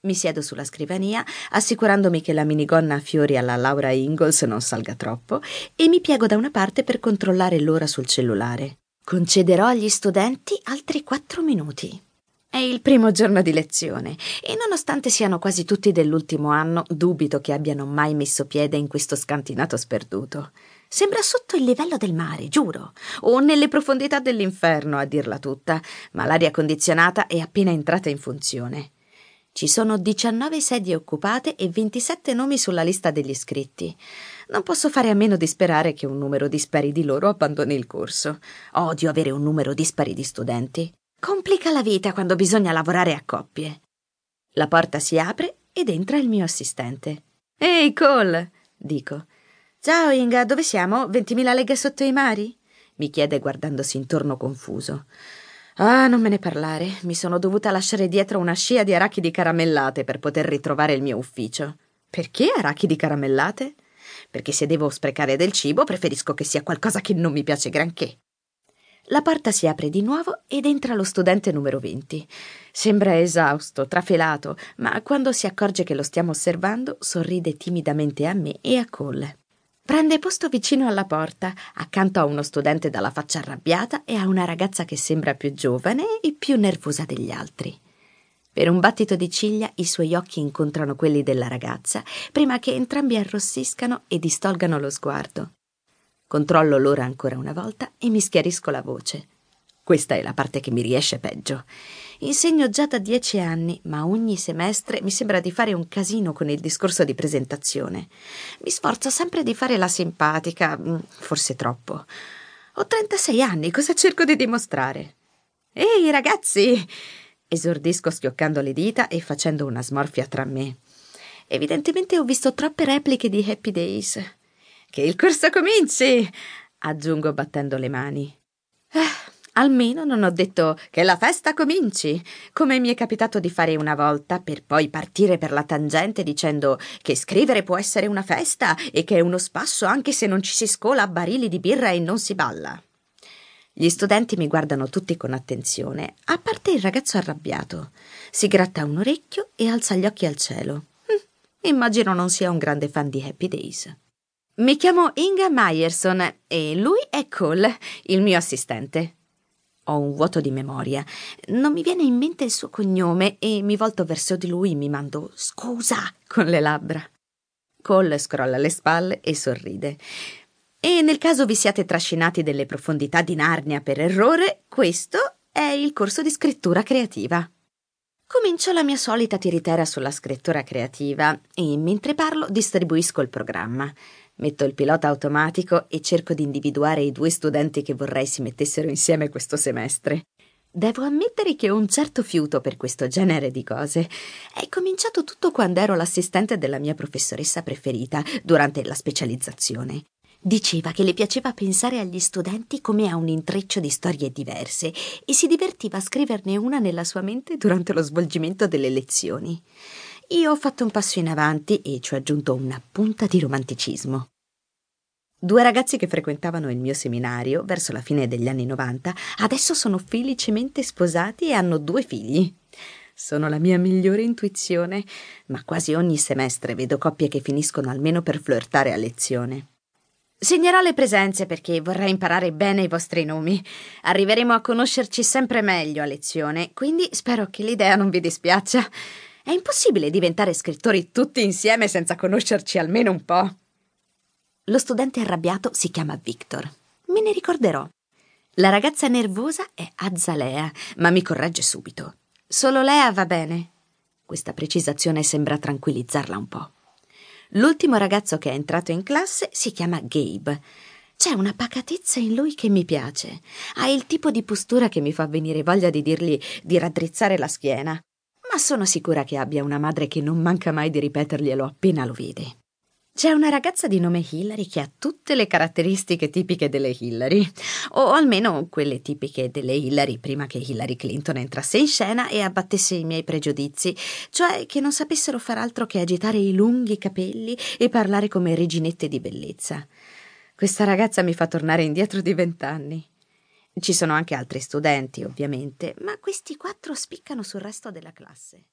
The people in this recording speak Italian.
Mi siedo sulla scrivania, assicurandomi che la minigonna a fiori alla Laura Ingalls non salga troppo, e mi piego da una parte per controllare l'ora sul cellulare. Concederò agli studenti altri quattro minuti. È il primo giorno di lezione e nonostante siano quasi tutti dell'ultimo anno, dubito che abbiano mai messo piede in questo scantinato sperduto. Sembra sotto il livello del mare, giuro, o nelle profondità dell'inferno, a dirla tutta, ma l'aria condizionata è appena entrata in funzione. Ci sono 19 sedie occupate e 27 nomi sulla lista degli iscritti. Non posso fare a meno di sperare che un numero dispari di loro abbandoni il corso. Odio avere un numero dispari di studenti. Complica la vita quando bisogna lavorare a coppie. La porta si apre ed entra il mio assistente. Ehi, Cole! dico. Ciao Inga, dove siamo? Ventimila leghe sotto i mari? mi chiede guardandosi intorno confuso. Ah, non me ne parlare. Mi sono dovuta lasciare dietro una scia di arachidi caramellate per poter ritrovare il mio ufficio. Perché arachidi caramellate? Perché se devo sprecare del cibo preferisco che sia qualcosa che non mi piace granché. La porta si apre di nuovo ed entra lo studente numero 20. Sembra esausto, trafelato, ma quando si accorge che lo stiamo osservando, sorride timidamente a me e a Cole. Prende posto vicino alla porta, accanto a uno studente dalla faccia arrabbiata e a una ragazza che sembra più giovane e più nervosa degli altri. Per un battito di ciglia i suoi occhi incontrano quelli della ragazza, prima che entrambi arrossiscano e distolgano lo sguardo. Controllo l'ora ancora una volta e mi schiarisco la voce. Questa è la parte che mi riesce peggio. Insegno già da dieci anni, ma ogni semestre mi sembra di fare un casino con il discorso di presentazione. Mi sforzo sempre di fare la simpatica, mm, forse troppo. Ho 36 anni, cosa cerco di dimostrare? Ehi, ragazzi! esordisco schioccando le dita e facendo una smorfia tra me. Evidentemente ho visto troppe repliche di Happy Days. Che il corso cominci! aggiungo battendo le mani. Eh, almeno non ho detto che la festa cominci, come mi è capitato di fare una volta, per poi partire per la tangente dicendo che scrivere può essere una festa e che è uno spasso anche se non ci si scola a barili di birra e non si balla. Gli studenti mi guardano tutti con attenzione, a parte il ragazzo arrabbiato. Si gratta un orecchio e alza gli occhi al cielo. Hm, immagino non sia un grande fan di Happy Days. Mi chiamo Inga Myerson e lui è Cole, il mio assistente. Ho un vuoto di memoria. Non mi viene in mente il suo cognome e mi volto verso di lui mimando scusa con le labbra. Cole scrolla le spalle e sorride. E nel caso vi siate trascinati delle profondità di Narnia per errore, questo è il corso di scrittura creativa. Comincio la mia solita tiritera sulla scrittura creativa e mentre parlo distribuisco il programma. Metto il pilota automatico e cerco di individuare i due studenti che vorrei si mettessero insieme questo semestre. Devo ammettere che ho un certo fiuto per questo genere di cose. È cominciato tutto quando ero l'assistente della mia professoressa preferita durante la specializzazione. Diceva che le piaceva pensare agli studenti come a un intreccio di storie diverse e si divertiva a scriverne una nella sua mente durante lo svolgimento delle lezioni. Io ho fatto un passo in avanti e ci ho aggiunto una punta di romanticismo. Due ragazzi che frequentavano il mio seminario verso la fine degli anni 90 adesso sono felicemente sposati e hanno due figli. Sono la mia migliore intuizione, ma quasi ogni semestre vedo coppie che finiscono almeno per flirtare a lezione. Segnerò le presenze perché vorrei imparare bene i vostri nomi. Arriveremo a conoscerci sempre meglio a lezione, quindi spero che l'idea non vi dispiaccia. È impossibile diventare scrittori tutti insieme senza conoscerci almeno un po'. Lo studente arrabbiato si chiama Victor. Me ne ricorderò. La ragazza nervosa è Azalea, ma mi corregge subito. Solo Lea va bene. Questa precisazione sembra tranquillizzarla un po'. L'ultimo ragazzo che è entrato in classe si chiama Gabe. C'è una pacatezza in lui che mi piace. Ha il tipo di postura che mi fa venire voglia di dirgli di raddrizzare la schiena ma sono sicura che abbia una madre che non manca mai di ripeterglielo appena lo vede. C'è una ragazza di nome Hillary che ha tutte le caratteristiche tipiche delle Hillary, o almeno quelle tipiche delle Hillary prima che Hillary Clinton entrasse in scena e abbattesse i miei pregiudizi, cioè che non sapessero far altro che agitare i lunghi capelli e parlare come reginette di bellezza. Questa ragazza mi fa tornare indietro di vent'anni. Ci sono anche altri studenti, ovviamente, ma questi quattro spiccano sul resto della classe.